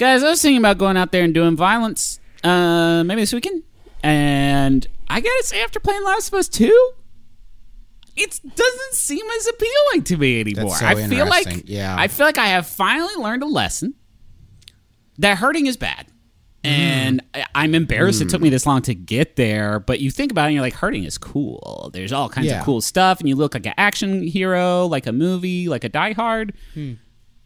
Guys, I was thinking about going out there and doing violence uh, maybe this weekend. And I gotta say, after playing Last of Us 2, it doesn't seem as appealing to me anymore. so I feel like. Yeah. I feel like I have finally learned a lesson that hurting is bad. And mm. I- I'm embarrassed it took me mm. this long to get there, but you think about it and you're like, hurting is cool. There's all kinds Yeah. of cool stuff, and you look like an action hero, like a movie, like a Die Hard. Hmm.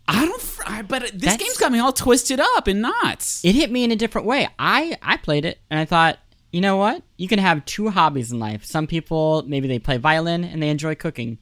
I don't, I, but this That's- game's got me all twisted up in knots. It hit me in a different way. I I played it and I thought, you know what? You can have two hobbies in life. Some people maybe they play violin and they enjoy cooking.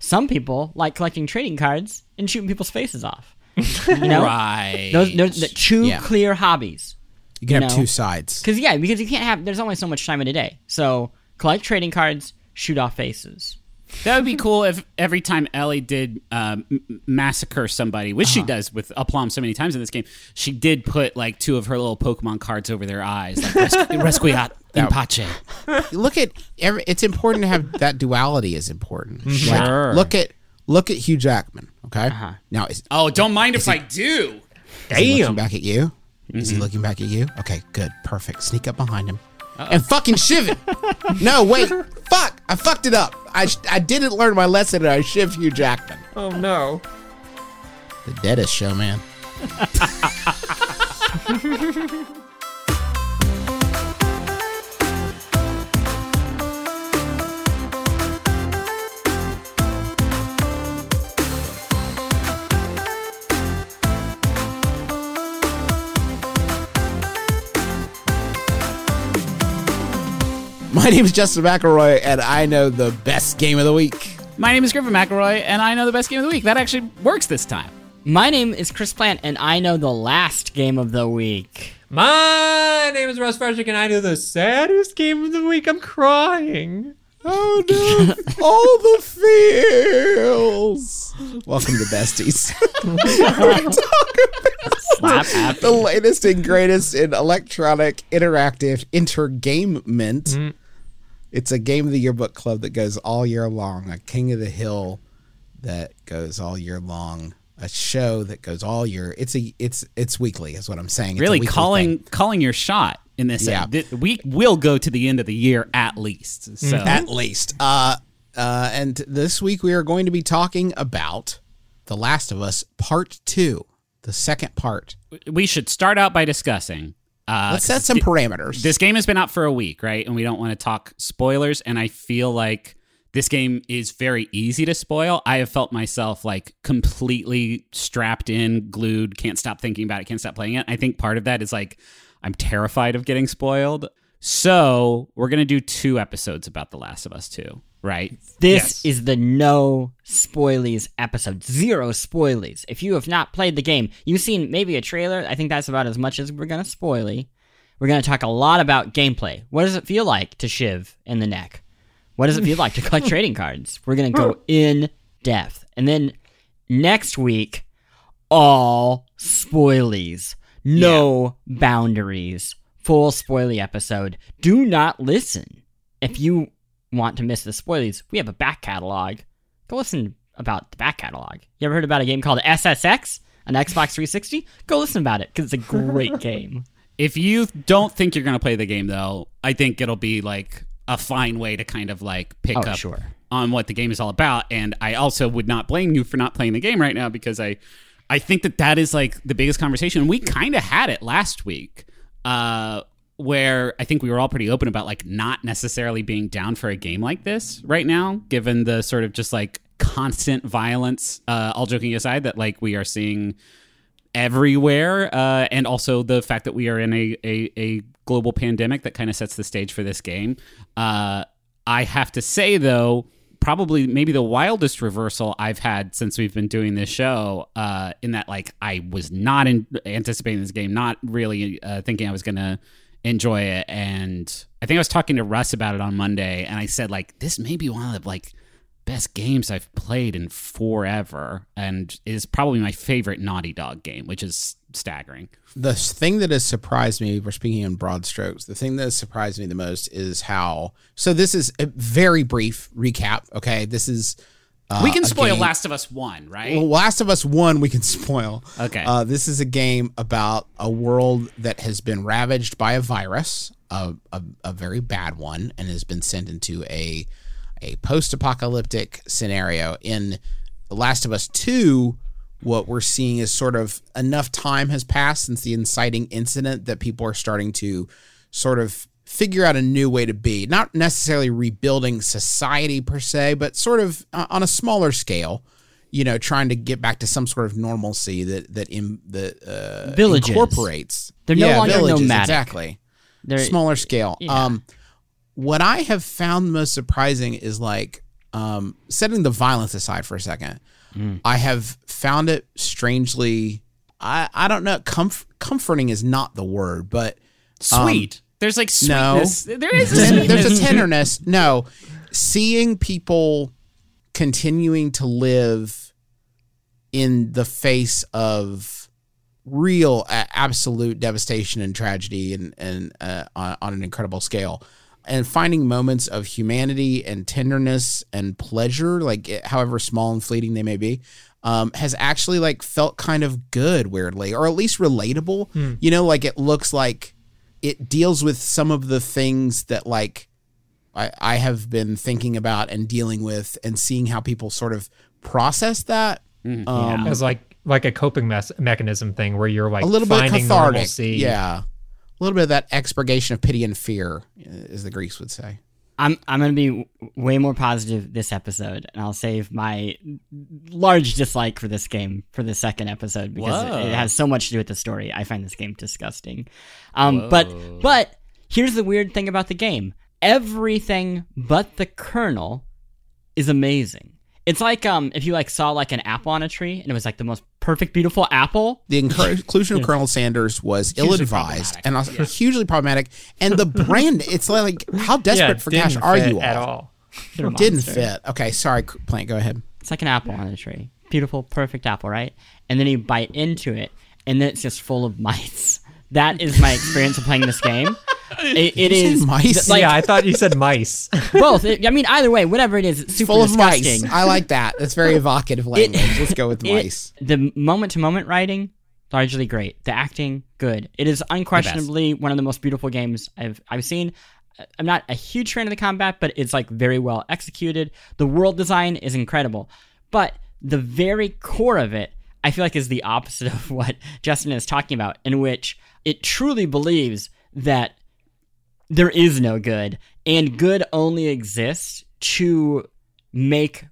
Some people like collecting trading cards and shooting people's faces off. You know, right. those those the two Yeah. clear hobbies. You can have No. two sides. Because yeah, because you can't have. There's only so much time in a day. So collect trading cards, shoot off faces. That would be cool if every time Ellie did um, massacre somebody, which she uh-huh. does with aplomb so many times in this game, she did put like two of her little Pokemon cards over their eyes, like Res- Resquiat in Pace. Look at every. It's important to have that duality. Is important. Mm-hmm. Like, Sure. look at look at Hugh Jackman. Okay. Uh-huh. Now is, Oh, don't mind if I do. is he looking back at you? Is he mm-hmm. looking back at you? Okay, good, perfect. Sneak up behind him Uh-uh. and fucking shiv it. no, wait, fuck! I fucked it up. I I didn't learn my lesson and I shiv Hugh Jackman. Oh no. The deadest show, man. My name is Justin McElroy, and I know the best game of the week. My name is Griffin McElroy, and I know the best game of the week. That actually works this time. My name is Chris Plante, and I know the last game of the week. My name is Russ Frushtick, and I know the saddest game of the week. I'm crying. Oh no! All the feels. Welcome to Besties. Slap happy. the latest and greatest in electronic interactive intergamement. Mm. It's a game of the year book club that goes all year long. A King of the Hill that goes all year long. A show that goes all year. It's a it's it's weekly. Is what I'm saying. It's a Really calling thing. calling your shot in this. Yeah. Th- We will go to the end of the year at least. So at least. Uh, uh, and this week we are going to be talking about The Last of Us Part Two, the second part. we should start out by discussing. Uh, Let's set some parameters. this game has been out for a week, right? And we don't want to talk spoilers. And I feel like this game is very easy to spoil. I have felt myself like completely strapped in, glued, can't stop thinking about it, can't stop playing it. I think part of that is like I'm terrified of getting spoiled. So we're gonna do two episodes about The Last of Us 2, right? This is the no spoilies episode. Zero spoilies. If you have not played the game, you've seen maybe a trailer. I think that's about as much as we're going to spoily. We're going to talk a lot about gameplay. What does it feel like to shiv in the neck? What does it feel like to collect trading cards? We're going to go in depth. And then next week, all spoilies. No boundaries. Full spoily episode. Do not listen. If you want to miss the spoilies, we have a back catalog. Go listen about the back catalog. You ever heard about a game called SSX on Xbox 360? Go listen about it because it's a great game. If you don't think you're gonna play the game though, I think it'll be like a fine way to kind of like pick Oh, up sure. on what the game is all about. And I also would not blame you for not playing the game right now because I, I think that that is like the biggest conversation. We kind of had it last week, uh, where I think we were all pretty open about like not necessarily being down for a game like this right now, given the sort of just like constant violence. Uh, all joking aside, that like we are seeing everywhere, uh, and also the fact that we are in a, a, a global pandemic that kind of sets the stage for this game. Uh, I have to say, though, probably maybe the wildest reversal I've had since we've been doing this show, uh, in that, like, I was not in, anticipating this game, not really uh, thinking I was to enjoy it. And I think I was talking to Russ about it on Monday, and I said, like, this may be one of the, like, best games I've played in forever and is probably my favorite Naughty Dog game, which is staggering. the thing that has surprised me, we're speaking in broad strokes, the thing that has surprised me the most is how. So, this is a very brief recap. Okay. This is we can spoil Last of Us One, right? Well, Last of Us One we can spoil. Okay. Uh, this is a game about a world that has been ravaged by a virus, a, a, a very bad one, and has been sent into a a post-apocalyptic scenario. In Last of Us Two, what we're seeing is sort of enough time has passed since the inciting incident that people are starting to sort of figure out a new way to be not necessarily rebuilding society per se but sort of uh, on a smaller scale you know trying to get back to some sort of normalcy that that in that uh, Villages. incorporates They're no longer villages, nomadic. exactly They're, smaller scale. yeah. Um, what I have found most surprising is like um, setting the violence aside for a second. Mm. I have found it strangely. I I don't know. Comf- comforting is not the word, but Sweet. There's like no. sweetness. There is a sweetness. there's a tenderness. No, seeing people continuing to live in the face of real, a- absolute devastation and tragedy, and and uh, on, on an incredible scale, and finding moments of humanity and tenderness and pleasure, like however small and fleeting they may be. Um, has actually like felt kind of good weirdly or at least relatable you know like it looks like it deals with some of the things that like I, I have been thinking about and dealing with and seeing how people sort of process that. Um, As like like a coping mes- mechanism thing where you're like a little bit cathartic. normalcy. yeah. A little bit of that expurgation of pity and fear as the greeks would say I'm I'm gonna be w- way more positive this episode, and I'll save my large dislike for this game for the second episode because it, it has so much to do with the story. I find this game disgusting. Um, but but here's the weird thing about the game: everything but the kernel is amazing. It's like um if you like saw like an apple on a tree and it was like the most perfect, beautiful apple. the inclusion of Colonel Sanders was ill-advised and also hugely problematic. And the brand, it's like, how Yeah, desperate for cash are you all? at all? Didn't monster. fit. Okay, sorry, Plante. Go ahead. It's like an apple on a tree. Beautiful, perfect apple, right? And then you bite into it, and then it's just full of mice. That is my experience of playing this game. It, it you is mice? Like yeah, I thought you said mice. both. It- I mean, either way, whatever it is, it's super Full of mice. I like that. That's very evocative language. Let's go with It- mice. the moment to moment writing, largely great. The acting, good. It is unquestionably one of the most beautiful games I've I've seen. Uh, I'm not a huge fan of the combat, but it's like very well executed. The world design is incredible, but the very core of it, I feel like, is the opposite of what Justin is talking about, in which it truly believes that there is no good, and good only exists to make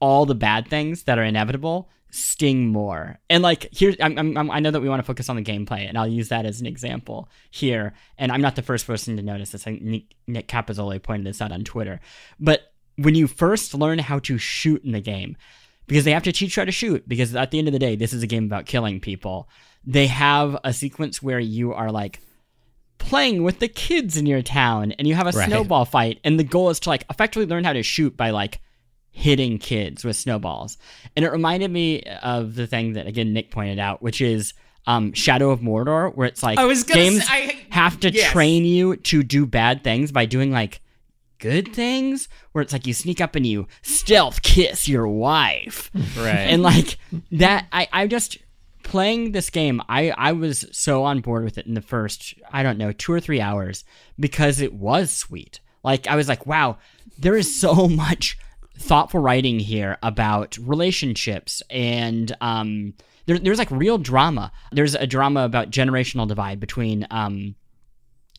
all the bad things that are inevitable sting more. And like here, I'm, I'm, I'm- know that we want to focus on the gameplay, and I'll use that as an example here. And I'm not the first person to notice this. I think Nick, Nick Capozzoli pointed this out on Twitter. But when you first learn how to shoot in the game, because they have to teach you how to shoot, because at the end of the day, this is a game about killing people. They have a sequence where you are like playing with the kids in your town and you have a Right. snowball fight and the goal is to like effectively learn how to shoot by like hitting kids with snowballs and it reminded me of the thing that again nick pointed out which is um, shadow of mordor where it's like I was games say- I- have to yes. train you to do bad things by doing like good things where it's like you sneak up and you stealth kiss your wife Right. and like that i i just playing this game i i was so on board with it in the first i don't know two or three hours because it was sweet like i was like wow there is so much thoughtful writing here about relationships and um there, there's like real drama there's a drama about generational divide between um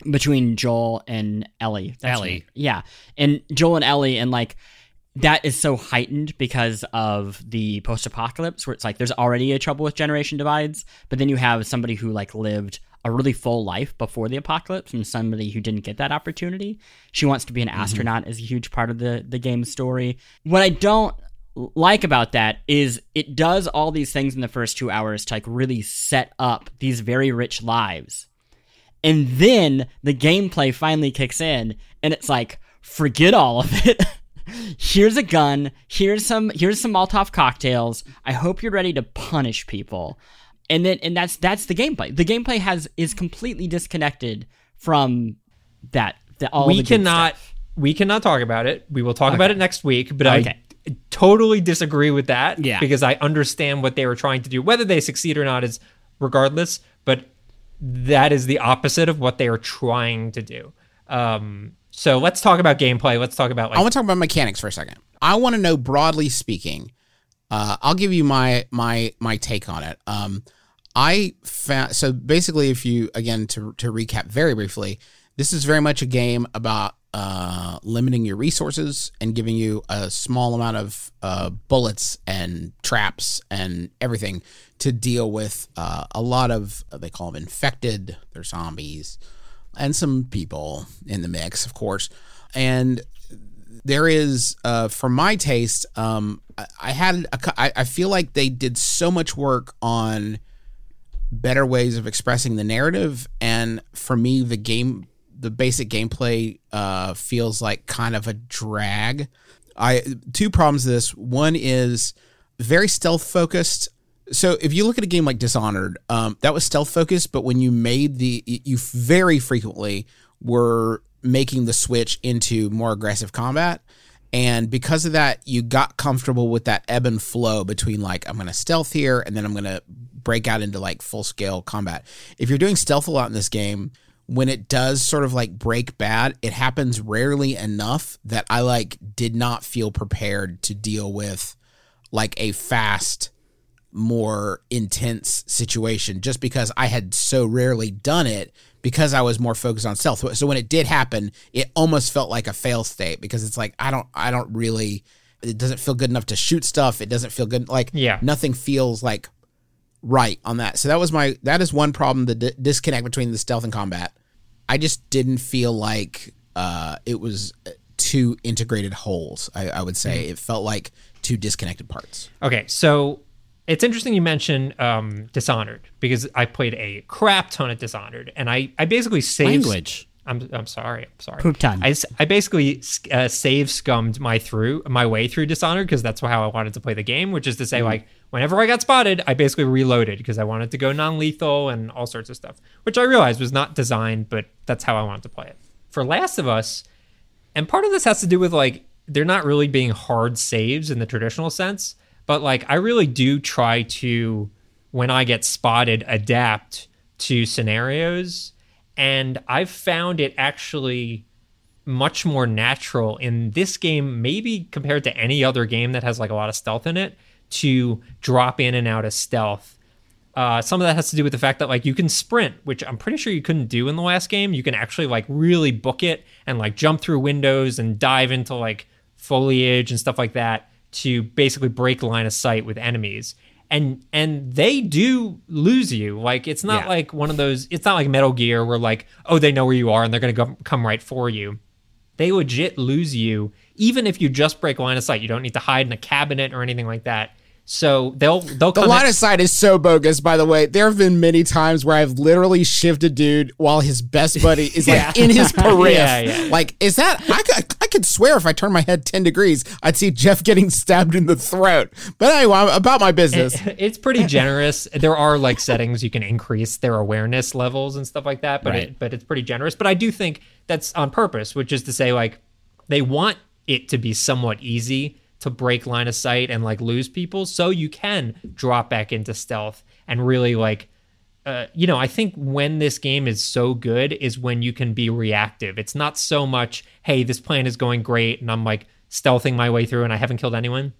between Joel and Ellie. That's Ellie. right. Yeah. And Joel and Ellie and like that is so heightened because of the post apocalypse where it's like there's already a trouble with generation divides, but then you have somebody who like lived a really full life before the apocalypse and somebody who didn't get that opportunity. She wants to be an mm-hmm. astronaut is a huge part of the the game's story. What I don't like about that is it does all these things in the first 2 hours to like really set up these very rich lives and then the gameplay finally kicks in and it's like forget all of it here's a gun here's some here's some molotov cocktails i hope you're ready to punish people and then and that's that's the gameplay the gameplay has is completely disconnected from that the, all we cannot we cannot talk about it. We will talk about it next week. But I totally disagree with that. Yeah. Because I understand what they were trying to do. Whether they succeed or not is regardless, but that is the opposite of what they are trying to do. Um, so let's talk about gameplay. Let's talk about I want to talk about mechanics for a second. I want to know broadly speaking. Uh, I'll give you my my my take on it. Um, I found so basically, if you again to to recap very briefly, this is very much a game about uh, limiting your resources and giving you a small amount of uh, bullets and traps and everything to deal with uh, a lot of they call them infected. They're zombies and some people in the mix, of course. And there is, uh, for my taste, um, I, I had, a, I, I feel like they did so much work on better ways of expressing the narrative, and for me, the game, the basic gameplay, uh, feels like kind of a drag. I two problems with this. One is very stealth focused. So if you look at a game like Dishonored, um, that was stealth focused, but when you made the, you very frequently were making the switch into more aggressive combat. And because of that, you got comfortable with that ebb and flow between like, I'm going to stealth here and then I'm going to break out into like full scale combat. If you're doing stealth a lot in this game, when it does sort of like break bad, it happens rarely enough that I like did not feel prepared to deal with like a fast, more intense situation just because I had so rarely done it because I was more focused on stealth. So when it did happen, it almost felt like a fail state because it's like I don't I don't really it doesn't feel good enough to shoot stuff. It doesn't feel good like Yeah. nothing feels like right on that. So that was my that is one problem the di- disconnect between the stealth and combat. I just didn't feel like uh it was uh, two integrated wholes. I, I would say it felt like two disconnected parts. Okay, so it's interesting you mentioned um, Dishonored because I played a crap ton of Dishonored, and I, I basically saved Language. I'm, I'm sorry. I'm sorry. Poop ton. I, I basically uh, save scummed my through my way through Dishonored because that's how I wanted to play the game, which is to say, like, whenever I got spotted, I basically reloaded because I wanted to go non lethal and all sorts of stuff, which I realized was not designed, but that's how I wanted to play it. For Last of Us, and part of this has to do with like they're not really being hard saves in the traditional sense, but like I really do try to when I get spotted adapt to scenarios. And I've found it actually much more natural in this game maybe compared to any other game that has like a lot of stealth in it to drop in and out of stealth. Uh, some of that has to do with the fact that like you can sprint, which I'm pretty sure you couldn't do in the last game. You can actually like really book it and like jump through windows and dive into like foliage and stuff like that to basically break line of sight with enemies. And and they do lose you. Like it's not Yeah. like one of those. It's not like Metal Gear where like oh they know where you are and they're gonna go, come right for you they legit lose you even if you just break line of sight you don't need to hide in a cabinet or anything like that so they'll they'll The come line at- of sight is so bogus, by the way. There have been many times where I've literally shifted a dude while his best buddy is like in his periph. Yeah, yeah. Like, is that I could, I could swear if I turned my head ten degrees, I'd see Jeff getting stabbed in the throat. But anyway, I'm about my business. it's pretty generous. There are like settings you can increase their awareness levels and stuff like that, but Right. it, but it's pretty generous. But I do think that's on purpose, which is to say like they want it to be somewhat easy to break line of sight and like lose people so you can drop back into stealth and really like uh, you know, I think when this game is so good is when you can be reactive. It's not so much, hey, this plan is going great and I'm like stealthing my way through and I haven't killed anyone.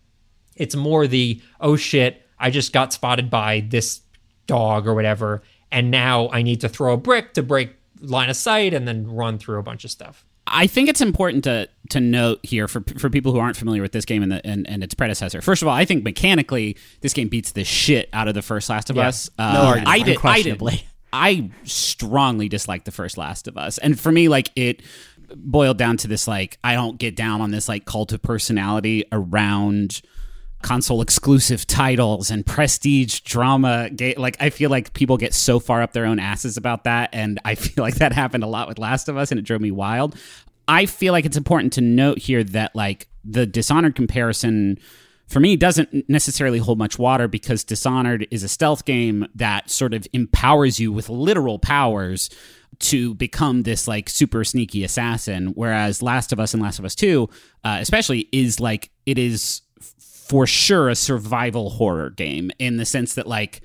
It's more the, oh shit, I just got spotted by this dog or whatever. And now I need to throw a brick to break line of sight and then run through a bunch of stuff. I think it's important to to note here for for people who aren't familiar with this game and the and, and its predecessor. First of all, I think mechanically this game beats the shit out of the first Last of Yeah. Us. Uh, No argument. I did. I did. I strongly disliked the first Last of Us, and for me, like it boiled down to this: like I don't get down on this like cult of personality around console exclusive titles and prestige drama like i feel like people get so far up their own asses about that and i feel like that happened a lot with last of us and it drove me wild. I feel like it's important to note here that like the dishonored comparison for me doesn't necessarily hold much water because dishonored is a stealth game that sort of empowers you with literal powers to become this like super sneaky assassin whereas last of us and last of us 2 uh, especially is like it is for sure a survival horror game in the sense that like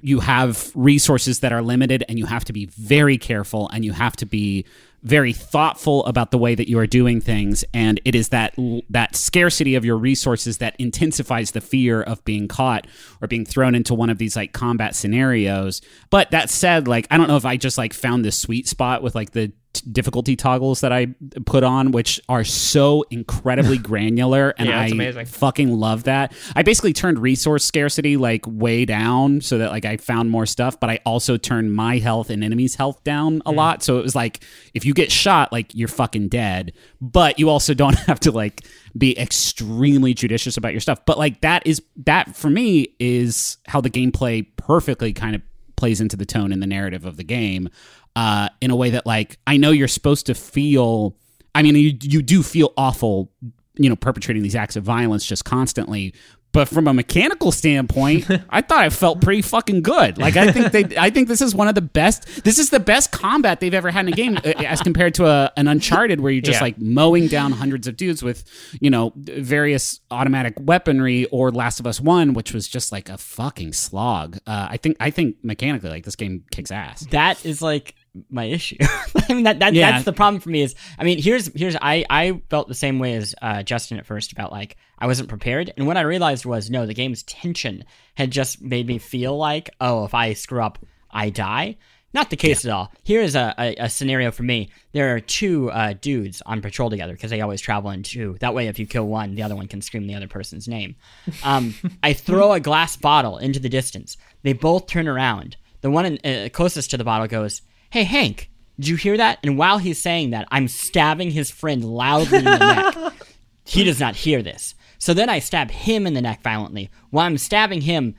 you have resources that are limited and you have to be very careful and you have to be very thoughtful about the way that you are doing things. And it is that that scarcity of your resources that intensifies the fear of being caught or being thrown into one of these like combat scenarios. But that said like i don't know if i just like found this sweet spot with like the t- difficulty toggles that i put on which are so incredibly granular and Yeah, i amazing. fucking love that. I basically turned resource scarcity like way down so that like i found more stuff but i also turned my health and enemies health down a mm. lot. So it was like if you get shot like you're fucking dead. But you also don't have to like be extremely judicious about your stuff. But like that is that for me is how the gameplay perfectly kind of plays into the tone and the narrative of the game uh, in a way that like I know you're supposed to feel. I mean, you you do feel awful, you know, perpetrating these acts of violence just constantly. But from a mechanical standpoint, I thought I felt pretty fucking good. Like I think they, I think this is one of the best. This is the best combat they've ever had in a game, uh, as compared to a, an Uncharted where you're just Yeah. like mowing down hundreds of dudes with, you know, various automatic weaponry, or Last of Us One, which was just like a fucking slog. Uh, I think, I think mechanically, like this game kicks ass. that is like my issue. I mean that, that Yeah. that's the problem for me is I mean here's here's I I felt the same way as uh, Justin at first about like I wasn't prepared and what I realized was no the game's tension had just made me feel like oh if I screw up I die. Not the case at all. Here is a, a, a scenario for me. There are two uh, dudes on patrol together because they always travel in two. That way, if you kill one, the other one can scream the other person's name. Um, I throw a glass bottle into the distance. They both turn around. The one in, uh, closest to the bottle goes, Hey, Hank, did you hear that? And while he's saying that, I'm stabbing his friend loudly in the neck. He does not hear this. So then I stab him in the neck violently. While I'm stabbing him,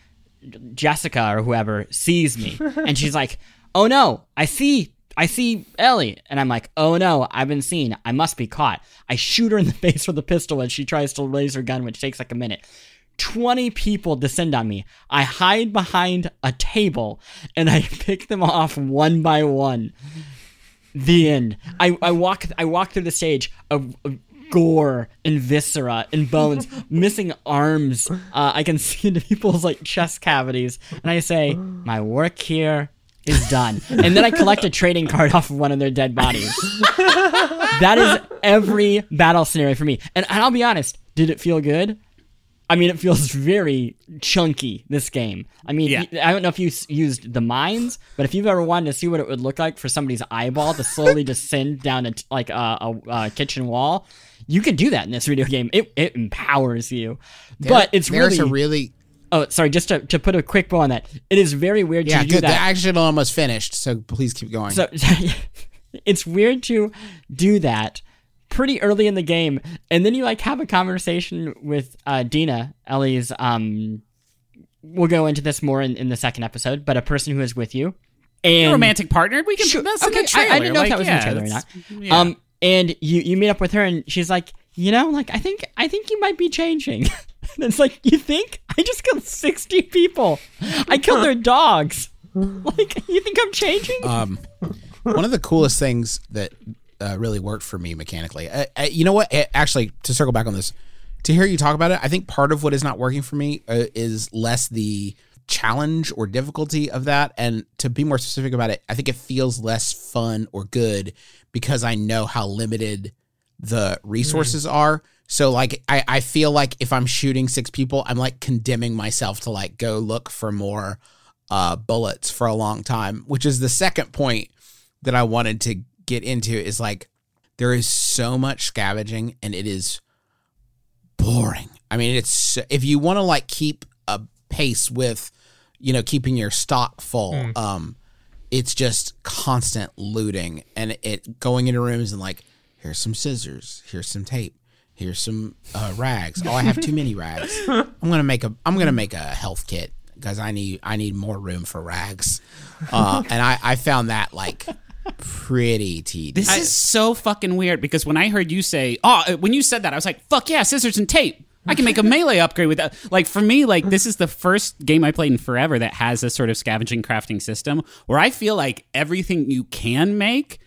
Jessica or whoever sees me and she's like, "Oh no, I see I see Ellie." And I'm like, "Oh no, I've been seen. I must be caught." I shoot her in the face with a pistol and she tries to raise her gun, which takes like a minute. 20 people descend on me. I hide behind a table and I pick them off one by one. The end. I, I walk I walk through the stage of, of gore and viscera and bones, missing arms. Uh, I can see into people's like chest cavities, and I say, "My work here is done." And then I collect a trading card off of one of their dead bodies. that is every battle scenario for me. And, and I'll be honest, did it feel good? I mean, it feels very chunky. This game. I mean, Yeah. I don't know if you used the mines, but if you've ever wanted to see what it would look like for somebody's eyeball to slowly descend down a t- like a, a, a kitchen wall, you can do that in this video game. It it empowers you, but it's really. a really oh, sorry. Just to, to put a quick bow on that, it is very weird yeah to do good. The that. action almost finished, so please keep going. So it's weird to do that pretty early in the game, and then you like have a conversation with uh, Dina, Ellie's. Um, we'll go into this more in, in the second episode, but a person who is with you, and romantic partner. We can. Sure, That's okay, in the trailer. I, I didn't know like, if that was yeah, in the trailer or not. yeah. Um, and you you meet up with her, and she's like, you know, like I think I think you might be changing. and it's like you think I just killed sixty people. I killed their dogs. Like you think I'm changing? um, one of the coolest things that uh, really worked for me mechanically. Uh, uh, you know what? Actually, to circle back on this, to hear you talk about it, I think part of what is not working for me uh, is less the challenge or difficulty of that, and to be more specific about it, I think it feels less fun or good because I know how limited the resources are. So like I, I feel like if I'm shooting six people, I'm like condemning myself to like go look for more uh bullets for a long time, which is the second point that I wanted to get into is like there is so much scavenging and it is boring. I mean, it's if you want to like keep a pace with, you know, keeping your stock full, um, it's just constant looting and it going into rooms and like, here's some scissors, here's some tape, here's some uh, rags. Oh, I have too many rags. I'm gonna make a I'm gonna make a health kit because I need I need more room for rags. Uh, and I I found that like pretty tedious. This is so fucking weird because when I heard you say, "Oh," uh, when you said that, I was like, "Fuck yeah, scissors and tape." I can make a melee upgrade with that. Like for me, like this is the first game I played in forever that has a sort of scavenging crafting system where I feel like everything you can make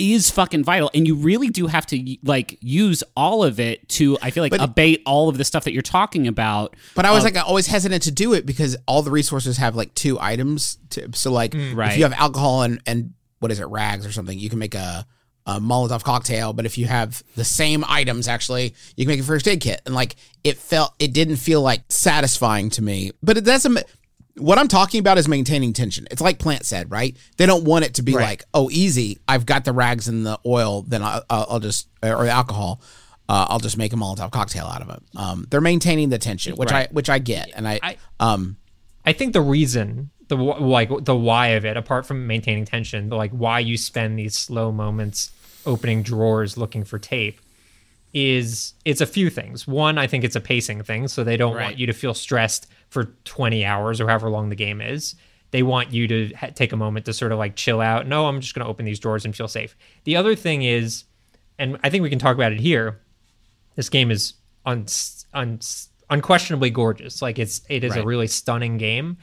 is fucking vital and you really do have to like use all of it to i feel like abate all of the stuff that you're talking about But I was like I always hesitant to do it because all the resources have like two items. To, so like right. if you have alcohol and and what is it rags or something, you can make a, a Molotov cocktail. But if you have the same items, actually, you can make a first aid kit. And like it felt, it didn't feel like satisfying to me. But it doesn't. What I'm talking about is maintaining tension. It's like Plante said, right? They don't want it to be Right. like, oh, easy. I've got the rags and the oil. Then I'll, I'll I'll just or the alcohol. Uh, I'll just make a Molotov cocktail out of it. Um, they're maintaining the tension, which Right. I which I get, and I, I- um I think the reason the like the why of it, apart from maintaining tension, the like why you spend these slow moments opening drawers looking for tape, is it's a few things. One, I think it's a pacing thing, so they don't Right. want you to feel stressed for 20 hours or however long the game is. They want you to ha- take a moment to sort of like chill out. No, I'm just going to open these drawers and feel safe. The other thing is, and I think we can talk about it here. This game is un- un- unquestionably gorgeous. Like it's it is a really stunning game,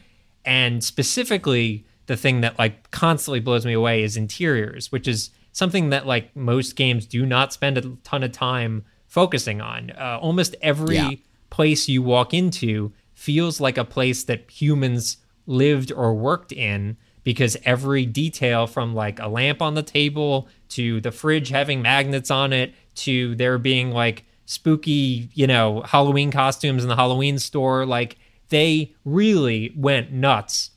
and specifically the thing that like constantly blows me away is interiors, which is something that like most games do not spend a ton of time focusing on. Uh, almost every Yeah. place you walk into feels like a place that humans lived or worked in because every detail from like a lamp on the table to the fridge having magnets on it to there being like spooky, you know, Halloween costumes in the Halloween store, like they really went nuts.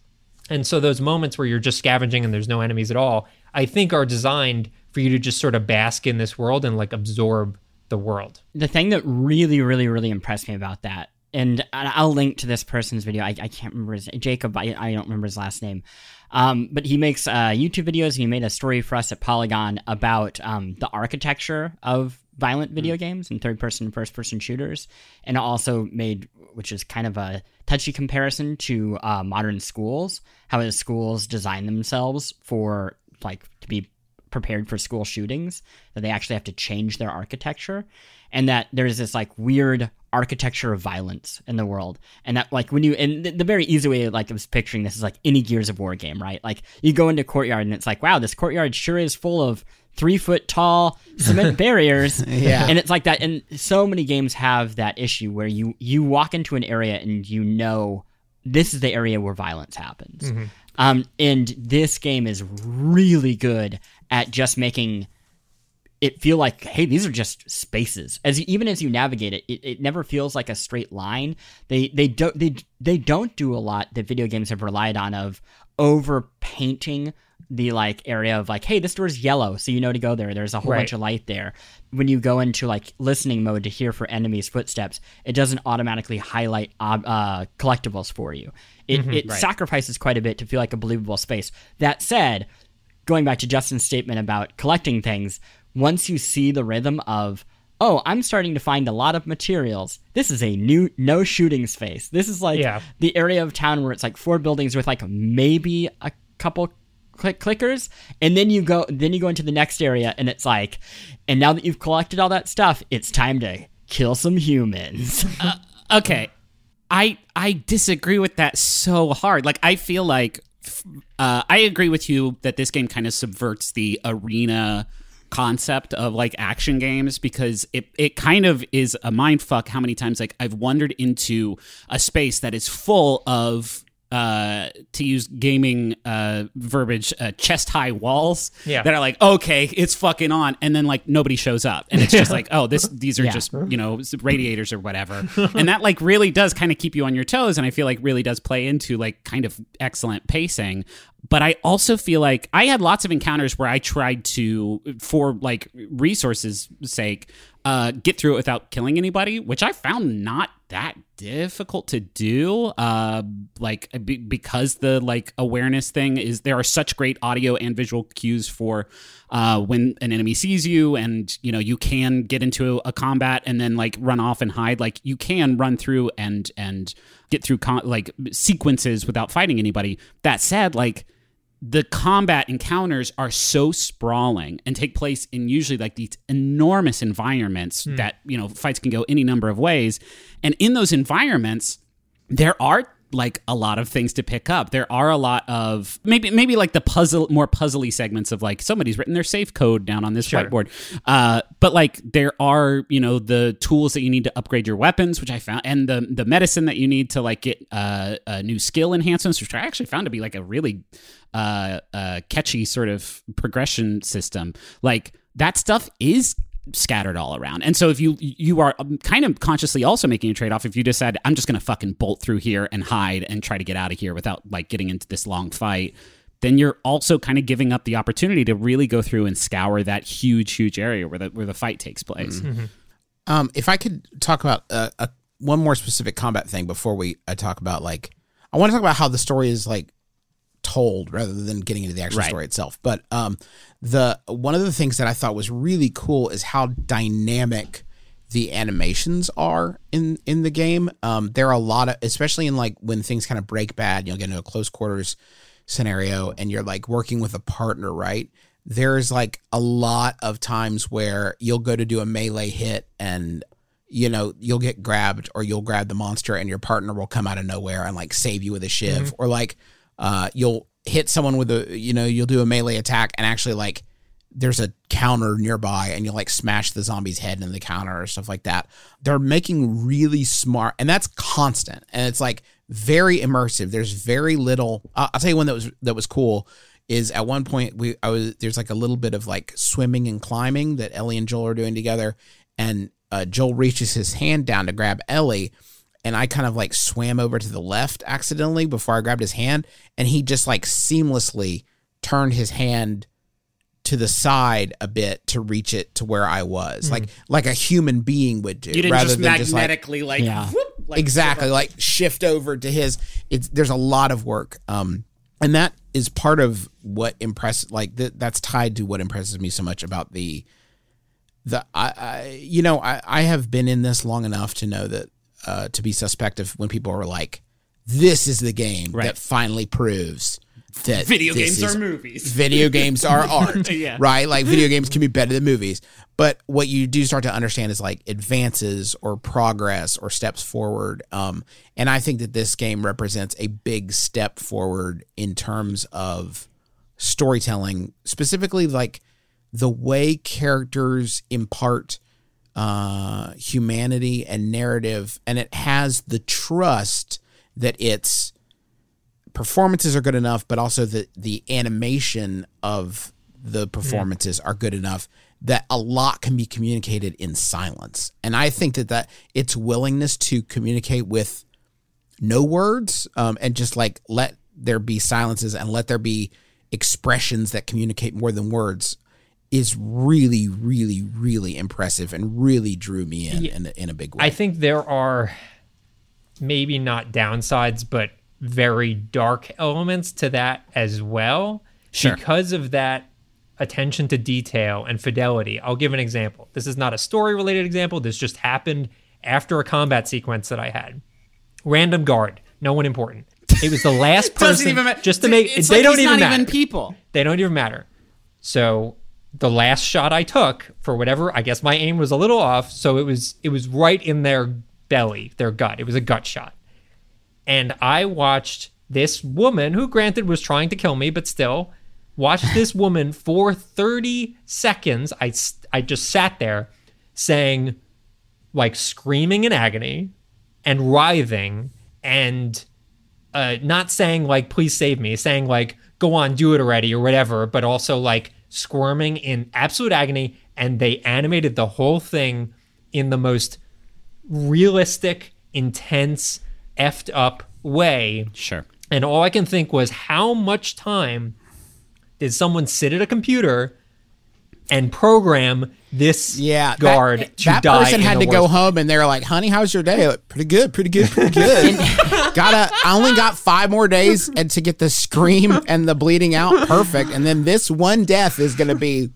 And so those moments where you're just scavenging and there's no enemies at all, I think are designed for you to just sort of bask in this world and like absorb the world. the thing that really, really, really impressed me about that, and I'll link to this person's video. I, I can't remember his Jacob. I, I don't remember his last name. Um, but he makes uh, YouTube videos, and he made a story for us at Polygon about um, the architecture of violent video games and third-person and first-person shooters, and also made, which is kind of a touchy comparison to uh, modern schools, how the schools design themselves for like to be prepared for school shootings that they actually have to change their architecture. And that there's this like weird architecture of violence in the world. And that like when you and the, the very easy way like i was picturing this is like any gears of war game right? Like you go into a courtyard and it's like wow this courtyard sure is full of three foot tall cement barriers. Yeah. and it's like that. And so many games have that issue where you you walk into an area and you know this is the area where violence happens. Um, and this game is really good at just making it feel like hey these are just spaces. As you, even as you navigate it, it it never feels like a straight line. They they don't they they don't do a lot that video games have relied on of over painting the like area of like hey this door is yellow so you know to go there. There's a whole Right. bunch of light there. When you go into like listening mode to hear for enemies footsteps it doesn't automatically highlight ob- uh, collectibles for you. It, it sacrifices quite a bit to feel like a believable space. That said going back to Justin's statement about collecting things, once you see the rhythm of, oh, I'm starting to find a lot of materials. This is a new no shooting space. This is like Yeah. the area of town where it's like four buildings with like maybe a couple click clickers and then you go then you go into the next area and it's like and now that you've collected all that stuff it's time to kill some humans okay i i disagree with that so hard like i feel like uh, i agree with you that this game kind of subverts the arena concept of like action games because it, it kind of is a mind fuck how many times like i've wandered into a space that is full of uh to use gaming uh verbiage uh, chest high walls Yeah. that are like okay it's fucking on and then like nobody shows up and it's just like oh this these are Yeah. just you know radiators or whatever and that like really does kind of keep you on your toes and i feel like really does play into like kind of excellent pacing but i also feel like i had lots of encounters where i tried to for like resources sake uh get through it without killing anybody which i found not that difficult to do uh like be- because the like awareness thing is there are such great audio and visual cues for uh when an enemy sees you and you know you can get into a combat and then like run off and hide. Like you can run through and and get through con- like sequences without fighting anybody. That said like the combat encounters are so sprawling and take place in usually like these enormous environments hmm. that you know fights can go any number of ways. And in those environments there are like a lot of things to pick up. There are a lot of maybe maybe like the puzzle more puzzly segments of like somebody's written their safe code down on this Sure. whiteboard. Uh, but like there are you know the tools that you need to upgrade your weapons, which I found, and the the medicine that you need to like get uh, uh, new skill enhancements, which I actually found to be like a really uh, uh, catchy sort of progression system. Like that stuff is scattered all around. And so if you you are um, kind of consciously also making a trade-off if you decide I'm just going to fucking bolt through here and hide and try to get out of here without like getting into this long fight, then you're also kind of giving up the opportunity to really go through and scour that huge huge area where the where the fight takes place. Um, if I could talk about uh, a, one more specific combat thing before we I talk about like I want to talk about how the story is like told rather than getting into the actual Right. story itself. But um, the one of the things that I thought was really cool is how dynamic the animations are in in the game. Um, there are a lot of, especially in like when things kind of break bad, you'll get into a close quarters scenario, and you're like working with a partner, right? There's like a lot of times where you'll go to do a melee hit and you know, you'll get grabbed or you'll grab the monster and your partner will come out of nowhere and like save you with a shiv or like uh you'll hit someone with a you know, you'll do a melee attack and actually like there's a counter nearby and you'll like smash the zombie's head in the counter or stuff like that. They're making really smart and that's constant and it's like very immersive. There's very little uh, I'll tell you one that was that was cool is at one point we I was there's like a little bit of like swimming and climbing that Ellie and Joel are doing together and uh, Joel reaches his hand down to grab Ellie and I kind of like swam over to the left accidentally before I grabbed his hand and he just like seamlessly turned his hand to the side a bit to reach it to where I was like like a human being would do You didn't rather just than just like magnetically like, Yeah. whoop, like exactly like shift over to his it's there's a lot of work um and that is part of what impress like th- that's tied to what impresses me so much about the the I, I you know I I have been in this long enough to know that uh to be suspect of when people are like this is the game Right. that finally proves that Video games is are movies. video games are art Yeah. right like video games can be better than movies but what you do start to understand is like advances or progress or steps forward um and i think that this game represents a big step forward in terms of storytelling specifically like the way characters impart uh humanity and narrative and it has the trust that it's performances are good enough, but also the the animation of the performances are good enough that a lot can be communicated in silence. And I think that that its willingness to communicate with no words um, and just like let there be silences and let there be expressions that communicate more than words is really, really, really impressive and really drew me in in, a, in a big way. I think there are maybe not downsides, but very dark elements to that as well. Sure. Because of that attention to detail and fidelity. I'll give an example. This is not a story related example. This just happened after a combat sequence that I had. Random guard, no one important. It was the last person. Doesn't even matter. Just to make It's they like don't even not matter. even people. They don't even matter. So the last shot I took, for whatever, I guess my aim was a little off. So it was it was right in their belly, their gut. It was a gut shot. And I watched this woman, who granted was trying to kill me, but still, watched this woman for 30 seconds. I I just sat there saying, like, screaming in agony and writhing and uh, not saying like please save me saying like go on do it already or whatever but also like squirming in absolute agony and they animated the whole thing in the most realistic intense effed up way Sure. and all i can think was how much time did someone sit at a computer and program this Yeah, guard That, to that die person in had the to go home, and they're like, "Honey, how's your day?" Like, pretty good, pretty good, pretty good. Gotta. I only got five more days, and to get the scream and the bleeding out perfect, and then this one death is gonna be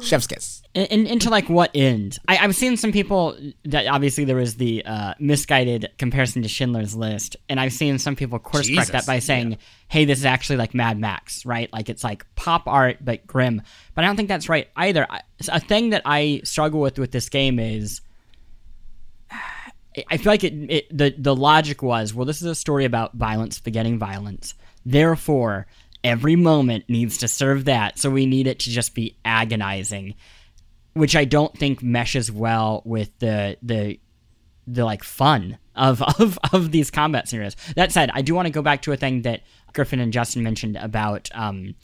chef's kiss. In, in, into like what end? I, I've seen some people that obviously there was the uh, misguided comparison to Schindler's List, and I've seen some people course correct that by saying, "Hey, this is actually like Mad Max, right? Like it's like pop art but grim." But I don't think that's right either. I, a thing that I struggle with with this game is I- feel like it, it the the logic was well this is a story about violence begetting violence therefore every moment needs to serve that so we need it to just be agonizing which I don't think meshes well with the the the like fun of of of these combat scenarios. That said, I do want to go back to a thing that Griffin and Justin mentioned about um,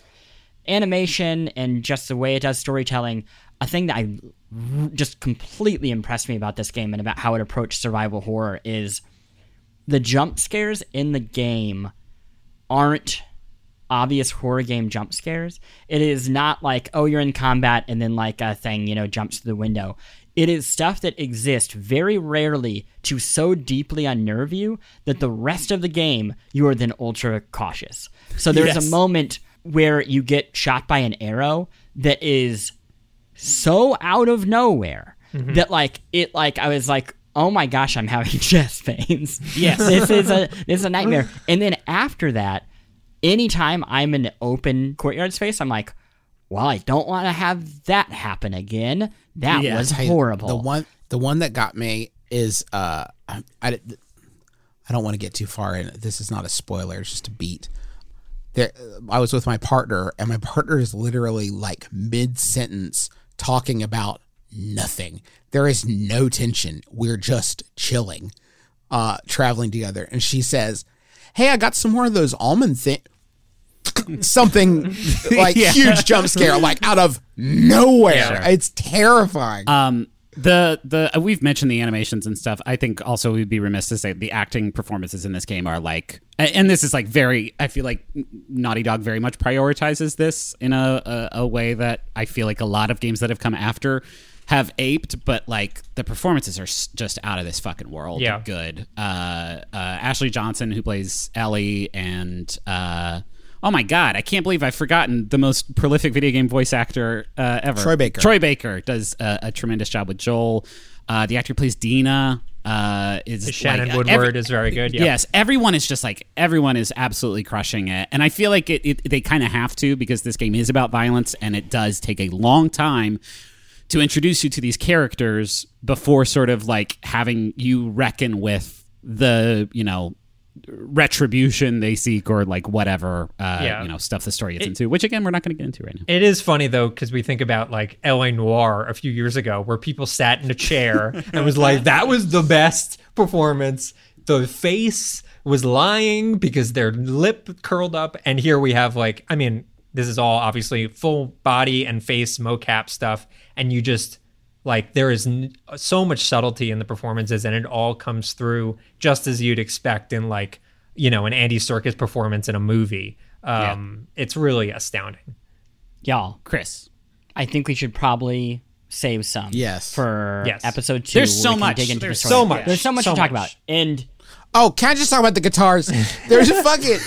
animation and just the way it does storytelling. A thing that I r- just completely impressed me about this game and about how it approached survival horror is the jump scares in the game aren't obvious horror game jump scares. It is not like, oh, you're in combat and then like a thing, you know, jumps through the window. It is stuff that exists very rarely to so deeply unnerve you that the rest of the game you are then ultra cautious. So there's Yes. a moment where you get shot by an arrow that is so out of nowhere that like it like I was like, oh my gosh, I'm having chest pains. Yes. this is a this is a nightmare. And then after that, anytime I'm in an open courtyard space, I'm like, well, I don't want to have that happen again. That Yeah. was Hey, horrible. The one, the one that got me is uh, I, I, I don't want to get too far in. This is not a spoiler. It's just a beat. There, I was with my partner, and my partner is literally like mid sentence talking about nothing. There is no tension. We're just chilling, uh, traveling together. And she says, "Hey, I got some more of those almond thing." Something like Yeah. huge jump scare, like out of nowhere. Yeah. It's terrifying. Um, the the uh, we've mentioned the animations and stuff. I think also we'd be remiss to say the acting performances in this game are like, and this is like very. I feel like Naughty Dog very much prioritizes this in a a, a way that I feel like a lot of games that have come after have aped, but like the performances are just out of this fucking world. Yeah. good. Uh, uh, Ashley Johnson who plays Ellie and. Uh, Oh my god! I can't believe I've forgotten the most prolific video game voice actor uh, ever. Troy Baker. Troy Baker does a, a tremendous job with Joel. Uh, the actor who plays Dina uh, is Shannon like, uh, Woodward every- is very good. Yeah. Yes, everyone is just like everyone is absolutely crushing it, and I feel like it, it they kind of have to because this game is about violence, and it does take a long time to introduce you to these characters before sort of like having you reckon with the you know retribution they seek or like whatever uh, Yeah. you know stuff the story gets into which again we're not going to get into right now It is funny though because we think about like L.A. Noire a few years ago, where people sat in a chair and was like, "That was the best performance." The face was lying because their lip curled up, and here we have like, I mean, this is all obviously full body and face mocap stuff, and you just like there is n- so much subtlety in the performances, and it all comes through just as you'd expect in like you know an Andy Serkis performance in a movie. Um, It's really astounding. Y'all, chris I think we should probably save some Yes. for Yes. episode two. There's so much. Dig into There's story. so much. There's so much So to talk much. about. And Oh, can I just talk about the guitars? There's a fucking.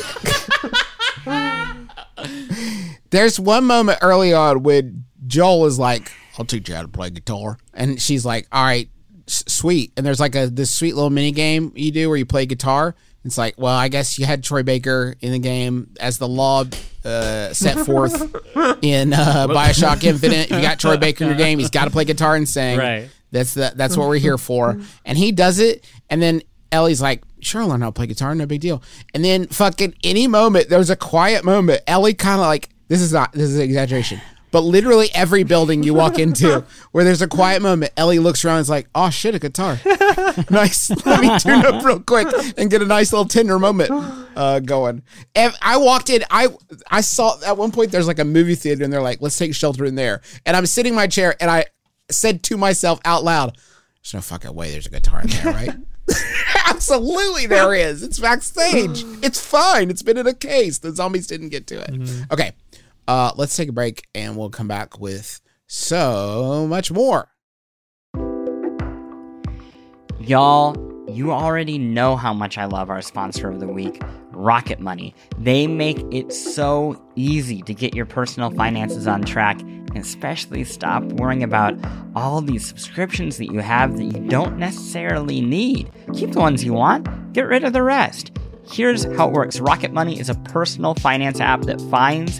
There's one moment early on when Joel is like, "I'll teach you how to play guitar," and she's like, "All right, s- sweet." And there's like a this sweet little mini game you do where you play guitar. It's like, well, I guess you had Troy Baker in the game as the law uh, set forth in uh, Bioshock Infinite. If you got Troy Baker in your game, he's got to play guitar and sing. Right. That's the that's what we're here for. And he does it, and then Ellie's like, "Sure, I'll learn how to play guitar, no big deal." And then fucking any moment, there was a quiet moment. Ellie kind of like, this is not this is an exaggeration, but literally every building you walk into where there's a quiet moment, Ellie looks around and is like, "Oh shit, a guitar, nice. Let me tune up real quick and get a nice little tender moment uh, going." And I walked in, I I saw at one point there's like a movie theater, and they're like, "Let's take shelter in there," and I'm sitting in my chair, and I said to myself out loud, "There's no fucking way there's a guitar in there, right?" Absolutely, there is. It's backstage. It's fine. It's been in a case. The zombies didn't get to it. Okay, uh, let's take a break, and we'll come back with so much more. Y'all, you already know how much I love our sponsor of the week, Rocket Money. They make it so easy to get your personal finances on track and especially stop worrying about all these subscriptions that you have that you don't necessarily need. Keep the ones you want, get rid of the rest. Here's how it works Rocket Money is a personal finance app that finds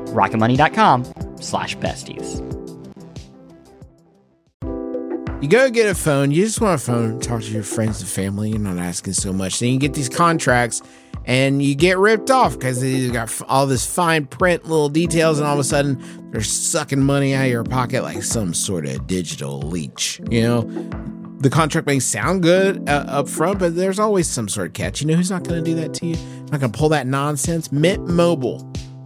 rocketmoney.com slash besties. You go get a phone. You just want a phone, talk to your friends and family. You're not asking so much. Then you get these contracts and you get ripped off because they got all this fine print, little details, and all of a sudden they're sucking money out of your pocket like some sort of digital leech. You know, the contract may sound good uh, up front, but there's always some sort of catch. You know who's not going to do that to you? Not going to pull that nonsense? Mint Mobile.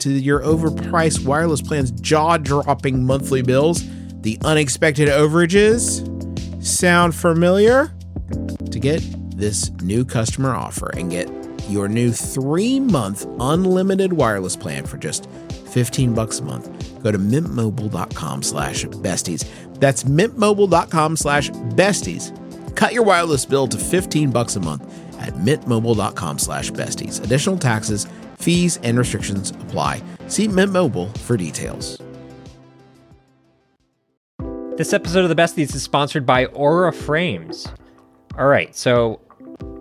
to your overpriced wireless plan's jaw dropping monthly bills, the unexpected overages. Sound familiar? To get this new customer offer and get your new three month unlimited wireless plan for just 15 bucks a month, go to mintmobile.com slash besties. That's mintmobile.com slash besties. Cut your wireless bill to 15 bucks a month at mintmobile.com slash besties. Additional taxes, fees, and restrictions apply. See Mint Mobile for details. This episode of the Best Besties is sponsored by Aura Frames. All right, so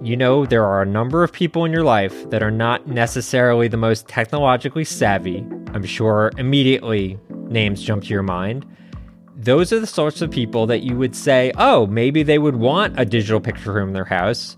you know there are a number of people in your life that are not necessarily the most technologically savvy. I'm sure immediately names jump to your mind. Those are the sorts of people that you would say, oh, maybe they would want a digital picture room in their house,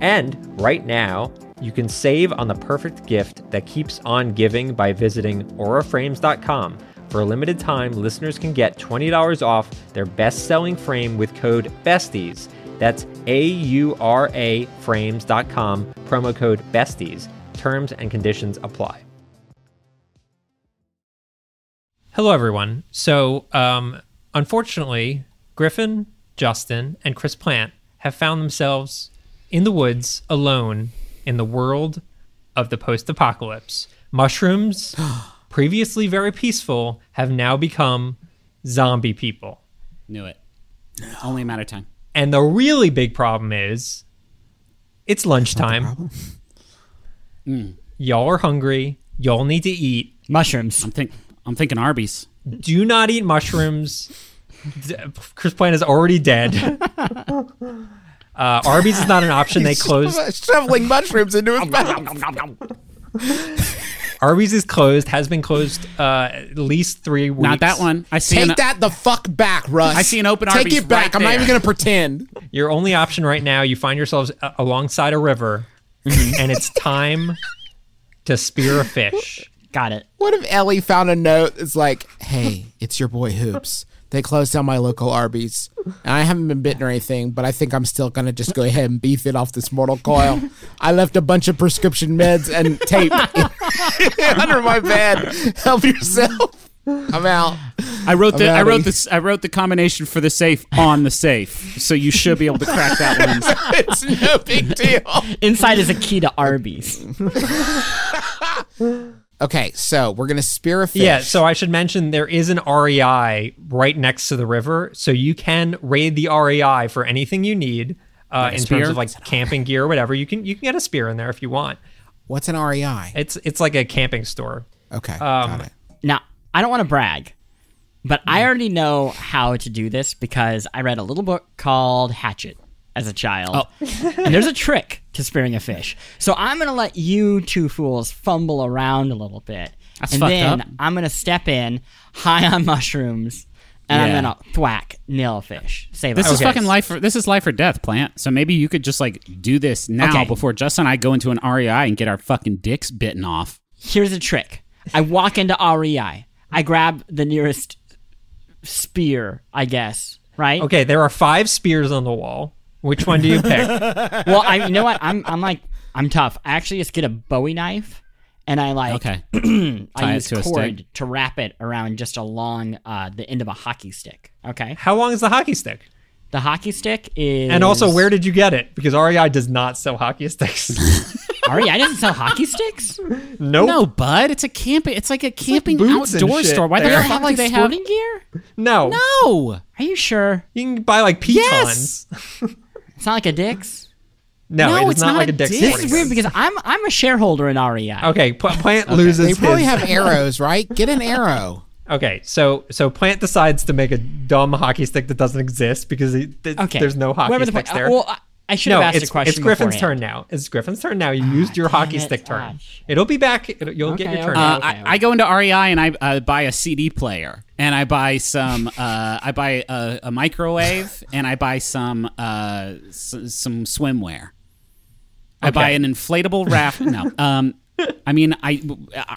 And right now, you can save on the perfect gift that keeps on giving by visiting auraframes.com. For a limited time, listeners can get $20 off their best selling frame with code BESTIES. That's A U R A frames.com, promo code BESTIES. Terms and conditions apply. Hello, everyone. So, um, unfortunately, Griffin, Justin, and Chris Plante have found themselves in the woods alone in the world of the post apocalypse. Mushrooms, previously very peaceful, have now become zombie people. Knew it. Only a matter of time. And the really big problem is it's lunchtime. Hmm. Y'all are hungry. Y'all need to eat. Mushrooms. I'm think I'm thinking Arby's. Do not eat mushrooms. Chris Plante is already dead. Uh, Arby's is not an option. They closed. shoveling mushrooms into his mouth. Arby's is closed. Has been closed uh, at least three weeks. Not that one. I see. Take an, that the fuck back, Russ. I see an open Take Arby's Take it back. right I'm not even gonna pretend. Your only option right now. You find yourselves a- alongside a river, and it's time to spear a fish. Got it. What if Ellie found a note that's like, "Hey, it's your boy Hoops. They closed down my local Arby's, and I haven't been bitten or anything, but I think I'm still gonna just go ahead and beef it off this mortal coil. I left a bunch of prescription meds and tape under my bed. Help yourself. I'm out. I wrote the I wrote this I wrote the combination for the safe on the safe, so you should be able to crack that one. it's no big deal. Inside is a key to Arby's. Okay, so we're gonna spear a fish. Yeah, so I should mention there is an REI right next to the river, so you can raid the REI for anything you need uh, in spear? terms of like camping gear or whatever. You can you can get a spear in there if you want. what's an REI? It's it's like a camping store. Okay, Um, got it. Now, I don't want to brag, but I already know how to do this because I read a little book called Hatchet as a child. Oh. and there's a trick to spearing a fish. So I'm going to let you two fools fumble around a little bit. That's and then up. I'm going to step in high on mushrooms and Yeah. I'm going to thwack nail a fish. Save This is Okay. fucking life. For, this is life or death, Plante. So maybe you could just like do this now Okay. before Justin and I go into an REI and get our fucking dicks bitten off. Here's a trick. I walk into REI. I grab the nearest spear, I guess, right? Okay, there are five spears on the wall. Which one do you pick? well, I you know what? I'm I'm like I'm tough. I actually just get a Bowie knife and I like Okay. I Tie use to cord to wrap it around just along uh, the end of a hockey stick. Okay, How long is the hockey stick? the hockey stick is And also, where did you get it? Because REI does not sell hockey sticks. REI doesn't sell hockey sticks? nope. No, bud. It's a camping. It's like a camping boots and outdoor store. Why the there. They fuck have like do they have? sporting gear? No. No. Are you sure? You can buy like pitons. Yes. It's not like a Dick's. No, No, it is it's not, not like a Dix. Dick's Dick's. This is weird because I'm I'm a shareholder in REI. Okay, Pl- Plante loses They probably his. have arrows, right? Get an arrow. Okay, so so Plante decides to make a dumb hockey stick that doesn't exist because he, th- Okay. there's no hockey Wherever the sticks point- there. uh, well, I, I should no, have asked it's, a question. it's Griffin's beforehand. turn now. It's Griffin's turn now. You used your hockey it. stick turn. Gosh. It'll be back. It'll, you'll get your turn. okay. Uh, now. I, I go into REI and I uh, buy a CD player and I buy some. Uh, I buy a, a microwave and I buy some uh, s- some swimwear. I buy an inflatable raft. no, um, I mean I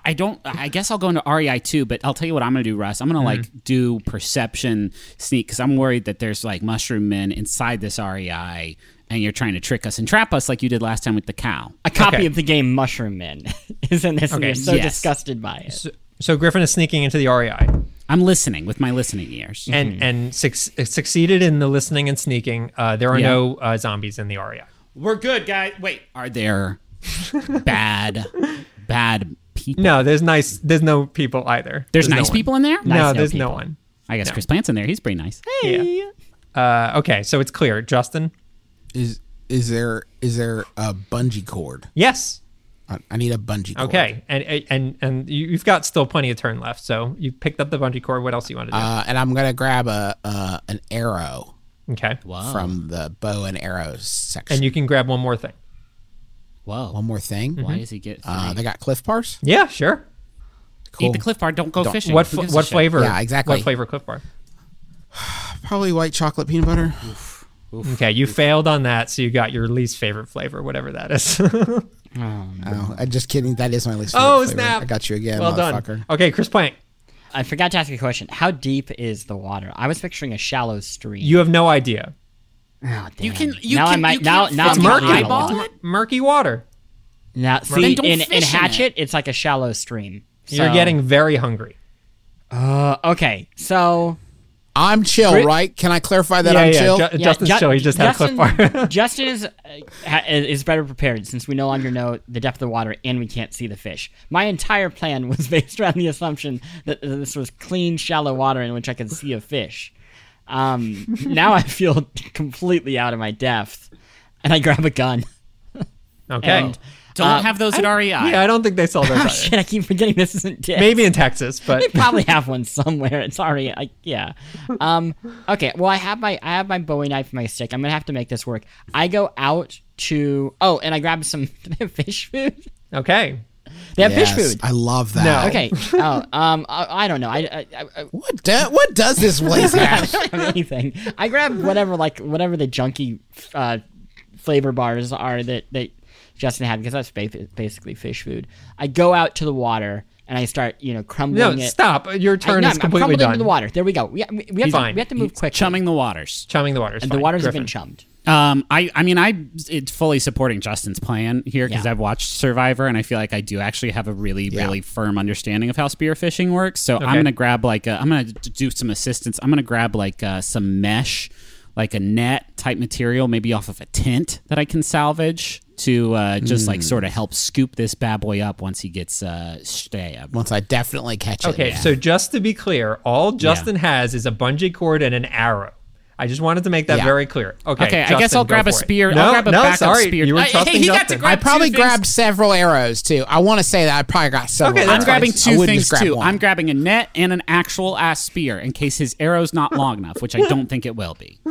I don't. I guess I'll go into REI too. But I'll tell you what I'm gonna do, Russ. I'm gonna like do perception sneak because I'm worried that there's like mushroom men inside this REI. And you're trying to trick us and trap us like you did last time with the cow. A copy Okay. of the game Mushroom Men is in this, and you're so yes. disgusted by it. so, so Griffin is sneaking into the REI I'm listening with my listening ears. and and suc- succeeded in the listening and sneaking. Uh, there are Yeah. no uh, zombies in the REI. We're good, guys. Wait, are there bad, bad people? No, there's nice. There's no people either. There's, no nice one. people in there. No, Nice no there's no one. I guess No. Chris Plante's in there. He's pretty nice. Yeah. Uh, okay, so it's clear. Justin. Is is there is there a bungee cord? Yes. I, I need a bungee cord. Okay, and and and you- you've got still plenty of turn left, so you picked up the bungee cord. What else do you want to do? Uh, and I'm gonna grab a uh, an arrow okay, Whoa. from the bow and arrows section. and you can grab one more thing. Whoa. one more thing. Why does he get? Uh, they got Clif Bars. Yeah, sure. Cool. Eat the Clif Bar. Don't go Don't- fishing. What Who fl- what shit? flavor? Yeah, exactly. What flavor Clif Bar? Probably white chocolate peanut butter. Okay, you failed on that, so you got your least favorite flavor, whatever that is. Oh, no. I'm just kidding. That is my least favorite. oh flavor. snap! I got you again, Well done. motherfucker. Okay, Chris Plante, I forgot to ask you a question. How deep is the water? I was picturing a shallow stream. you have no idea. Oh, damn. You can- you now I can- might you now can't- now it's I'm murky. getting Eyeball it? Murky water. Now see Then don't in, in fish in Hatchet, it's like a shallow stream. You're getting very hungry. Uh, okay, so I'm chill, Grit- right? Can I clarify that yeah, I'm yeah. chill? Ju- yeah, Justin's Ju- chill. He just had a Cliff Justin, Bar. Justin is uh, ha- is better prepared since we no longer know the depth of the water and we can't see the fish. My entire plan was based around the assumption that this was clean, shallow water in which I could see a fish. Um, now I feel completely out of my depth, and I grab a gun. okay. And Don't Uh, have those at REI. yeah, I don't think they sell those. oh shit, I keep forgetting this isn't Dick's. Maybe in Texas, but They probably have one somewhere. It's already, I, yeah. Um, okay. Well, I have my I have my Bowie knife, and my stick. I'm gonna have to make this work. I go out to oh, and I grab some do they have fish food. okay. They have Yes, fish food. I love that. No. Okay. Oh, um, I, I don't know. I, I, I, I What do, what does this place have? I don't have anything. I grab whatever, like whatever the junky uh, flavor bars are that that Justin had because that's ba- basically fish food. I go out to the water and I start, you know, crumbling No, it. stop. Your I, turn no, is I'm completely crumbling done. into the water. There we go. We, we, we have, to, we have to move quickly. Chumming the waters. Chumming the waters. and fine. the waters Griffin. have been chummed. Um, I, I mean, I it's fully supporting Justin's plan here because Yeah. I've watched Survivor and I feel like I do actually have a really, really firm understanding of how spearfishing works. So I'm gonna grab like a, I'm gonna do some assistance. I'm gonna grab like uh, some mesh, like a net type material, maybe off of a tent that I can salvage to uh, just like sort of help scoop this bad boy up once he gets uh, stabbed. Once I definitely catch it. Okay, yeah. so just to be clear, all Justin has is a bungee cord and an arrow. I just wanted to make that Yeah. very clear. Okay, Okay, I guess I'll grab a for it. spear. I'll No, grab a no, backup sorry. spear. You were Hey, hey, trusting he got to Justin. grab I probably two things. grabbed several arrows too. I want to say that I probably got several. Okay, I'm that's arrows. fine. grabbing two things grab too. one. I'm grabbing a net and an actual ass spear in case his arrow's not long enough, which I don't think it will be.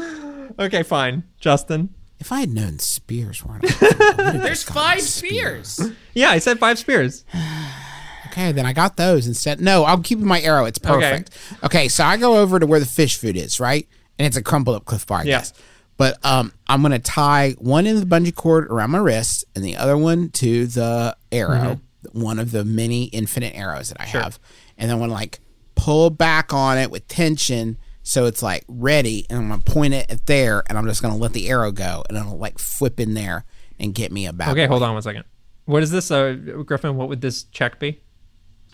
Okay, fine. Justin. If I had known spears weren't. There's five spears. Yeah, I said five spears. Okay, then I got those instead. No, I'm keeping my arrow. It's perfect. Okay, so I go over to where the fish food is, right? And it's a crumpled up Clif bar, I Yeah. guess. But um, I'm gonna tie one end of the bungee cord around my wrist, and the other one to the arrow, one of the many infinite arrows that I have, and then I'm gonna like pull back on it with tension, so it's like ready, and I'm gonna point it at there, and I'm just gonna let the arrow go, and it'll like flip in there and get me a back. Okay, hold on one second. What is this, uh, Griffin? What would this check be?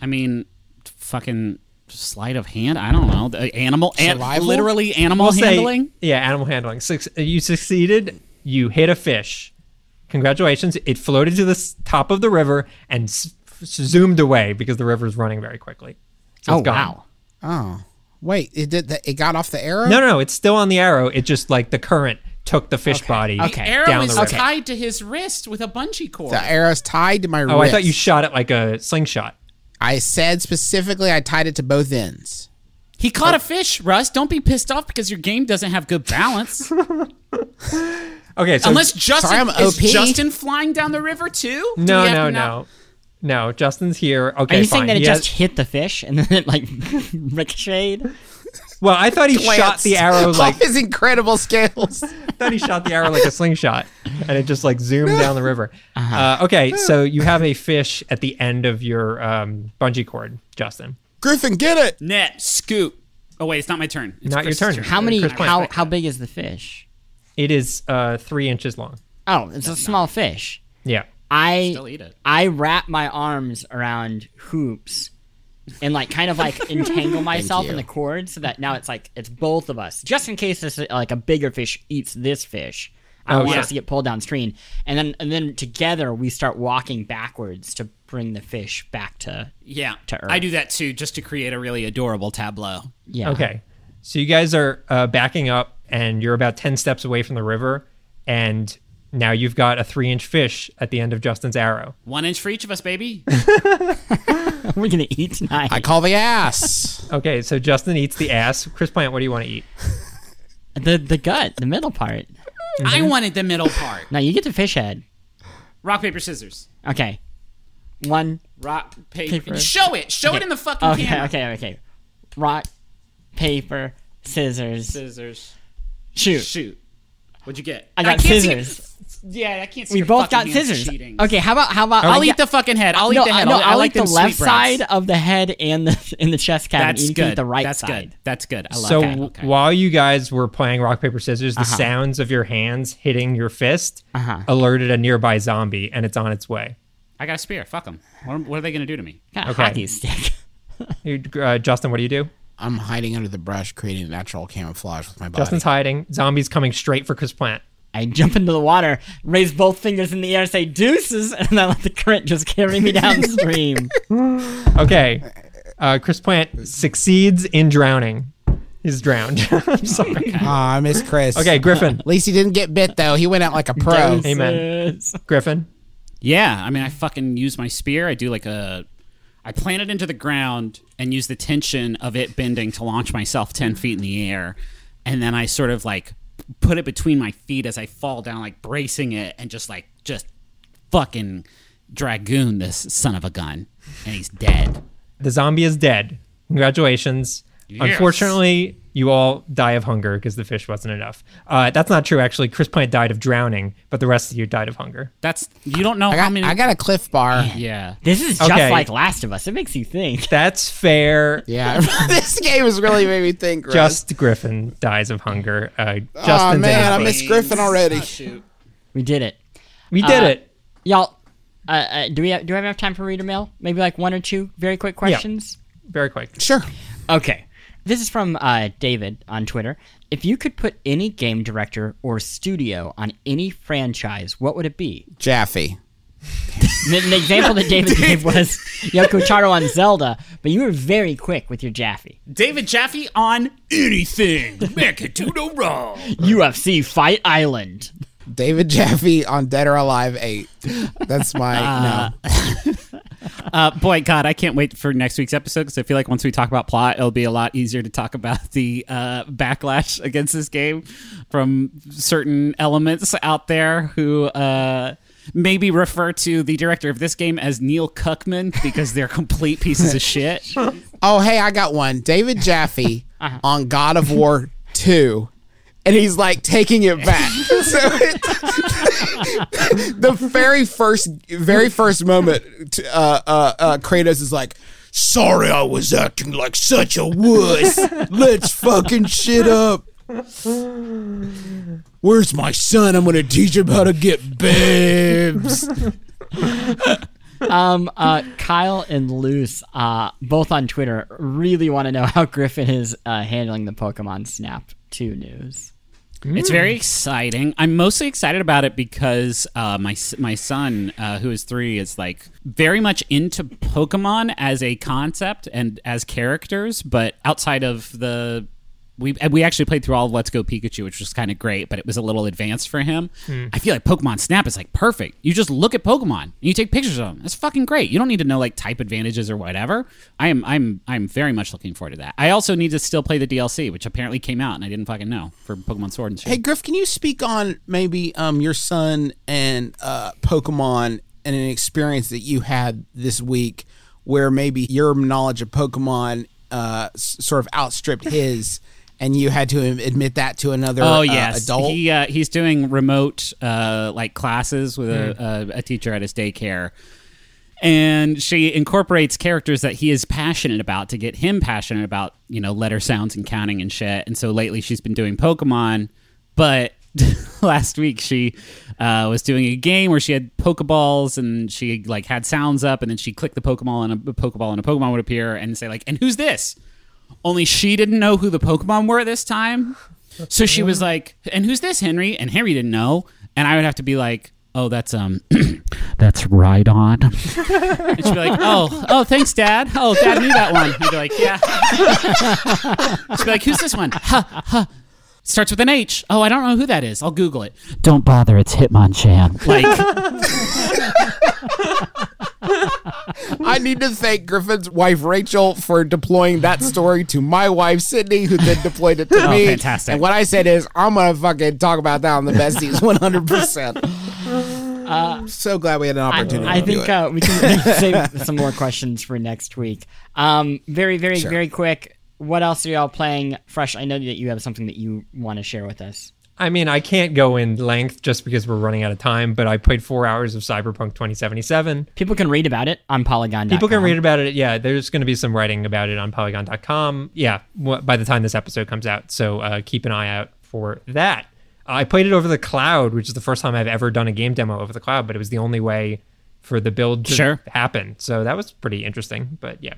I mean, fucking sleight of hand. I don't know. The animal, an, literally animal We'll say- handling. yeah, animal handling. Suc you succeeded. You hit a fish. Congratulations! It floated to the s- top of the river and s- zoomed away because the river is running very quickly. So Oh it's gone. wow! Oh, wait, it did. The, it got off the arrow. No, no, no. It's still on the arrow. It just like the current took the fish body Okay. Arrow down is the river. tied to his wrist with a bungee cord. The arrow's tied to my wrist. Oh, I thought you shot it like a slingshot. I said specifically I tied it to both ends. He caught oh. a fish, Russ. Don't be pissed off because your game doesn't have good balance. Okay, so Unless Justin Sorry, I'm is Justin flying down the river too? Do no, no, to no, no. Justin's here. Okay, Are you fine. saying that it He just hit the fish and then it like ricocheted? Well, I thought he shot the arrow like Off his incredible scales. I thought he shot the arrow like a slingshot, and it just like zoomed down the river. uh okay, so you have a fish at the end of your um, bungee cord, Justin. Griffin, get it. Net, scoop. Oh wait, it's not my turn. It's Not your Chris's turn. How many? Chris Pine. How how big is the fish? It is uh, three inches long. Oh, it's a small fish. Yeah. I Still eat it. I wrap my arms around hoops and like kind of like entangle myself in the cord so that now it's like it's both of us just in case this like a bigger fish eats this fish. I Oh, don't want yeah. us to get pulled downstream, and then and then together we start walking backwards to bring the fish back to Yeah, To Earth. I do that too, just to create a really adorable tableau. yeah. Okay. So you guys are uh, backing up, and you're about ten steps away from the river, and now you've got a three-inch fish at the end of Justin's arrow. One inch for each of us, baby. we're gonna eat tonight. I call the ass. Okay, so Justin eats the ass. Chris Plante, what do you want to eat? the the gut, the middle part. I mm-hmm. wanted the middle part. No, you get the fish head. Rock paper scissors. Okay. One. Rock paper. Paper. Show it. Show it in the fucking Okay, camera. okay, okay. Rock, paper, scissors. Scissors. Shoot. Shoot. What'd you get? I got can't scissors. it. Yeah, I can't see. We your both got scissors. cheating. Okay, how about how about I'll eat the fucking head. I'll no, eat the head. no, I'll, I I'll like the left sweetbreads. side of the head and the in the chest cavity. That's you can good. eat the right That's side. good. That's good. I love So that. Okay. while you guys were playing rock paper scissors, the Uh-huh. sounds of your hands hitting your fist Uh-huh. alerted a nearby zombie, and it's on its way. I got a spear. Fuck them. What, what are they gonna do to me? Got a Okay. hockey stick. Uh, Justin, what do you do? I'm hiding under the brush, creating natural camouflage with my body. Justin's hiding. Zombies coming straight for Chris Plante. I jump into the water, raise both fingers in the air, say deuces, and I let the current just carry me downstream. Okay. Uh, Chris Plante succeeds in drowning. He's drowned. I'm sorry. Aw, I miss Chris. Okay, Griffin. At least he didn't get bit though. He went out like a pro. Amen. Griffin. Yeah, I mean, I fucking use my spear. I do like a. I plant it into the ground and use the tension of it bending to launch myself 10 feet in the air. And then I sort of like put it between my feet as I fall down, like bracing it and just like, just fucking dragoon this son of a gun. And he's dead. The zombie is dead. Congratulations. Yes. Unfortunately, you all die of hunger because the fish wasn't enough. Uh, that's not true, actually. Chris Plante died of drowning, but the rest of you died of hunger. That's you don't know I how got, many. I got a Clif Bar. yeah. This is just Okay. like Last of Us. It makes you think. That's fair. Yeah, this game has really made me think. Russ. Just Griffin dies of hunger. Uh, oh man, I innocent. miss Griffin already. We did it. we did Uh, it. Y'all, uh, uh, do we have, do we have enough time for reader mail? Maybe like one or two very quick questions? Very quick. Sure. Okay. This is from uh, David on Twitter. If you could put any game director or studio on any franchise, what would it be? Jaffe. The, the example that David gave was Yoko Taro on Zelda, but you were very quick with your Jaffe. David Jaffe on anything. Make it to no wrong. UFC Fight Island. David Jaffe on Dead or Alive 8. That's my no. Uh, boy, God, I can't wait for next week's episode because I feel like once we talk about plot, it'll be a lot easier to talk about the uh, backlash against this game from certain elements out there who uh, maybe refer to the director of this game as Neil Cuckman because they're complete pieces of shit. Oh, hey, I got one. David Jaffe on God of War 2. And he's like taking it back. so it, the very first, very first moment, t- uh, uh, uh, Kratos is like, "Sorry, I was acting like such a wuss. Let's fucking shit up." Where's my son? I'm gonna teach him how to get babes. Um, uh, Kyle and Luce, uh, both on Twitter, really want to know how Griffin is uh, handling the Pokemon Snap 2 news. It's very exciting. I'm mostly excited about it because uh, my my son, uh, who is three, is like very much into Pokemon as a concept and as characters. But outside of the, we we actually played through all of Let's Go Pikachu, which was kind of great, but it was a little advanced for him. I feel like Pokemon Snap is like perfect. You just look at Pokemon and you take pictures of them. That's fucking great. You don't need to know like type advantages or whatever. I am I'm I'm very much looking forward to that. I also need to still play the DLC, which apparently came out and I didn't fucking know for Pokemon Sword and Shield. Hey Griff, can you speak on maybe um, your son and uh, Pokemon and an experience that you had this week where maybe your knowledge of Pokemon uh, sort of outstripped his, and you had to admit that to another Oh uh, yes, adult? he uh, he's doing remote uh, like classes with a, a, a teacher at his daycare, and she incorporates characters that he is passionate about to get him passionate about you know letter sounds and counting and shit. And so lately she's been doing Pokemon, but last week she uh, was doing a game where she had Pokeballs and she like had sounds up, and then she clicked the Pokeball and a Pokeball and a Pokemon would appear and say like, "And who's this?" Only she didn't know who the Pokemon were this time. So she was like, "And who's this, Henry?" And Henry didn't know, and I would have to be like, "Oh, that's um, that's Rhydon." and she'd be like, "Oh, oh, thanks, Dad. Oh, Dad knew that one." He'd be like, "Yeah." she'd be like, "Who's this one?" Huh, huh. Starts with an H. Oh, I don't know who that is. I'll Google it. Don't bother. It's Hitmonchan. Like, I need to thank Griffin's wife Rachel for deploying that story to my wife Sydney, who then deployed it to Oh, me. fantastic. And what I said is, I'm gonna fucking talk about that on the besties 100. percent So glad we had an opportunity. I do think uh, we can we can save some more questions for next week. Um, very, very, Sure. very quick. What else are y'all playing fresh? I know that you have something that you want to share with us. I mean, I can't go in length just because we're running out of time, but I played four hours of Cyberpunk 2077. People can read about it on Polygon. People can read about it. Yeah, there's going to be some writing about it on polygon.com. Yeah, by the time this episode comes out. So uh, keep an eye out for that. I played it over the cloud, which is the first time I've ever done a game demo over the cloud, but it was the only way for the build to Sure. happen. So that was pretty interesting. But yeah.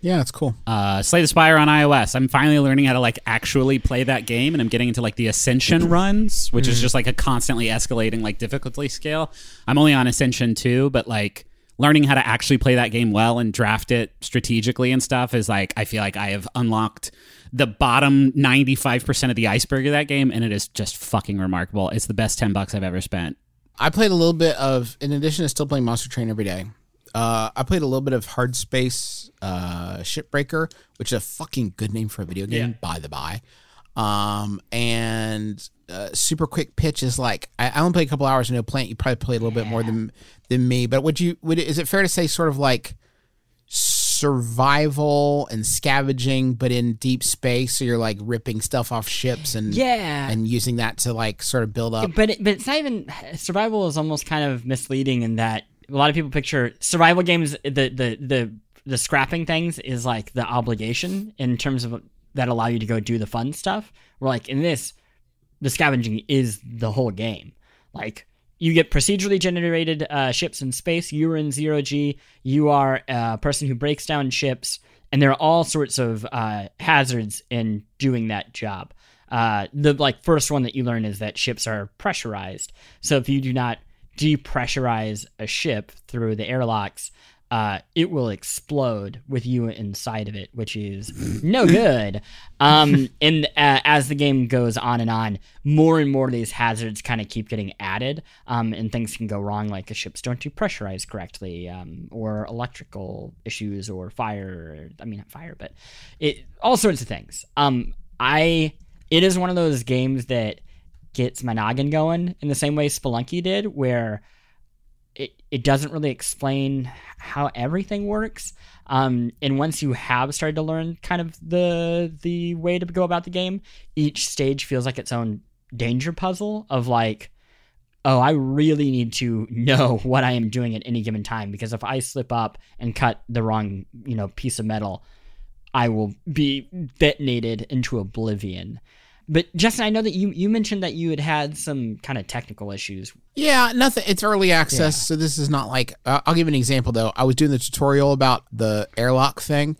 Yeah, it's cool. uh, Slay the Spire on iOS. I'm finally learning how to like actually play that game, and I'm getting into like the Ascension runs, which is just like a constantly escalating like difficulty scale. I'm only on Ascension two, but like learning how to actually play that game well and draft it strategically and stuff is like I feel like I have unlocked the bottom 95% of the iceberg of that game, and it is just fucking remarkable. It's the best 10 bucks I've ever spent. I played a little bit of, in addition to still playing Monster Train every day. Uh, I played a little bit of Hard Space uh, Shipbreaker, which is a fucking good name for a video game, Yeah. by the by. Um, and uh, Super Quick Pitch is like I, I only played a couple hours. I know Plante, you probably played a little bit more than than me. But would you would is it fair to say sort of like survival and scavenging, but in deep space. So you're like ripping stuff off ships and Yeah. and using that to like sort of build up. but it, but it's not even survival is almost kind of misleading in that a lot of people picture survival games the the the the scrapping things is like the obligation in terms of that allow you to go do the fun stuff. We're like in this, the scavenging is the whole game. Like you get procedurally generated uh, ships in space. You're in zero G. You are a person who breaks down ships, and there are all sorts of uh, hazards in doing that job. Uh, the like first one that you learn is that ships are pressurized. So if you do not depressurize a ship through the airlocks, uh, it will explode with you inside of it, which is no good. Um, and uh, as the game goes on and on, more and more of these hazards kind of keep getting added, um, and things can go wrong, like the ships don't depressurize correctly, um, or electrical issues, or fire. I mean, not fire, but it all sorts of things. Um, I it is one of those games that gets my noggin going in the same way Spelunky did, where it, it doesn't really explain how everything works. Um, and once you have started to learn kind of the the way to go about the game, each stage feels like its own danger puzzle of like, oh, I really need to know what I am doing at any given time because if I slip up and cut the wrong, you know, piece of metal, I will be detonated into oblivion. But Justin, I know that you you mentioned that you had had some kind of technical issues. Yeah, nothing. It's early access, so this is not like. Uh, I'll give an example though. I was doing the tutorial about the airlock thing,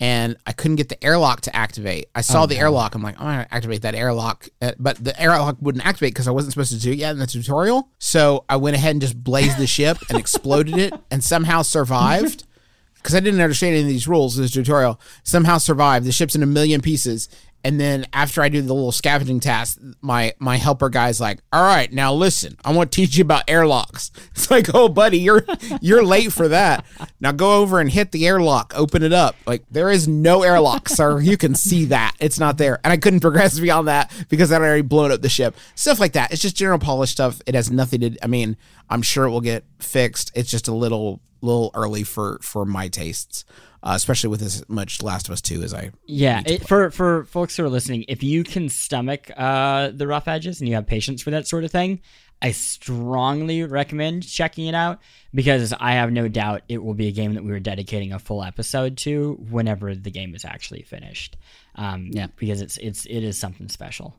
and I couldn't get the airlock to activate. I saw the airlock. I'm like, I'm gonna activate that airlock, uh, but the airlock wouldn't activate because I wasn't supposed to do it yet in the tutorial. So I went ahead and just blazed the ship and exploded it, and somehow survived. Because I didn't understand any of these rules in this tutorial, somehow survived. The ship's in a million pieces, and then after I do the little scavenging task, my my helper guy's like, "All right, now listen, I want to teach you about airlocks." It's like, "Oh, buddy, you're you're late for that. Now go over and hit the airlock, open it up. Like there is no airlock, sir. You can see that it's not there." And I couldn't progress beyond that because I'd already blown up the ship. Stuff like that. It's just general polish stuff. It has nothing to. I mean, I'm sure it will get fixed. It's just a little little early for for my tastes. Uh, especially with as much Last of Us 2 as I Yeah, it, for for folks who are listening, if you can stomach uh, the rough edges and you have patience for that sort of thing, I strongly recommend checking it out because I have no doubt it will be a game that we were dedicating a full episode to whenever the game is actually finished. Um, Yeah. because it's it's it is something special.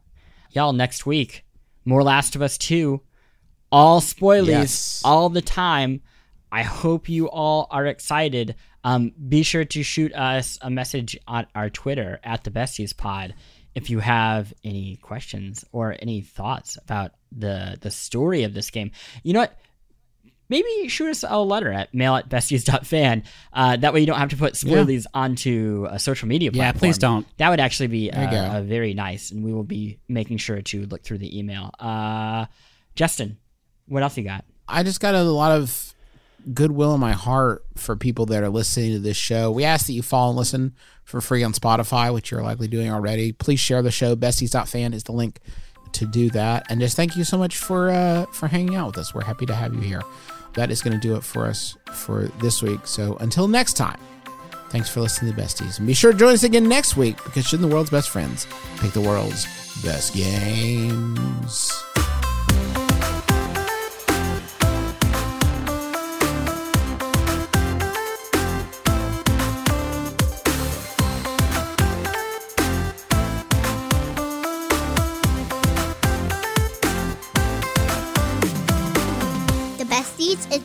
Y'all, next week, more Last of Us Two, all spoilers, Yes. all the time. I hope you all are excited. Um, be sure to shoot us a message on our Twitter at the Besties Pod if you have any questions or any thoughts about the the story of this game. You know what? Maybe shoot us a letter at mail at besties.fan. Uh, that way you don't have to put spoilies onto a social media platform. Yeah, please don't. That would actually be uh, uh, very nice, and we will be making sure to look through the email. Uh, Justin, what else you got? I just got a lot of goodwill in my heart for people that are listening to this show. We ask that you follow and listen for free on Spotify, which you're likely doing already. Please share the show. Besties.fan is the link to do that. And just thank you so much for uh, for hanging out with us. We're happy to have you here. That is going to do it for us for this week. So until next time, thanks for listening to Besties. And be sure to join us again next week because shouldn't the world's best friends pick the world's best games?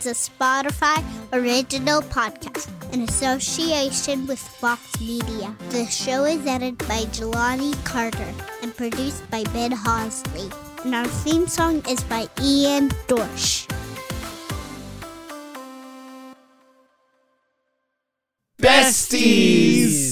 Is a Spotify original podcast in association with Vox Media. The show is edited by Jelani Carter and produced by Ben Hosley. And our theme song is by Ian Dorsch. Besties!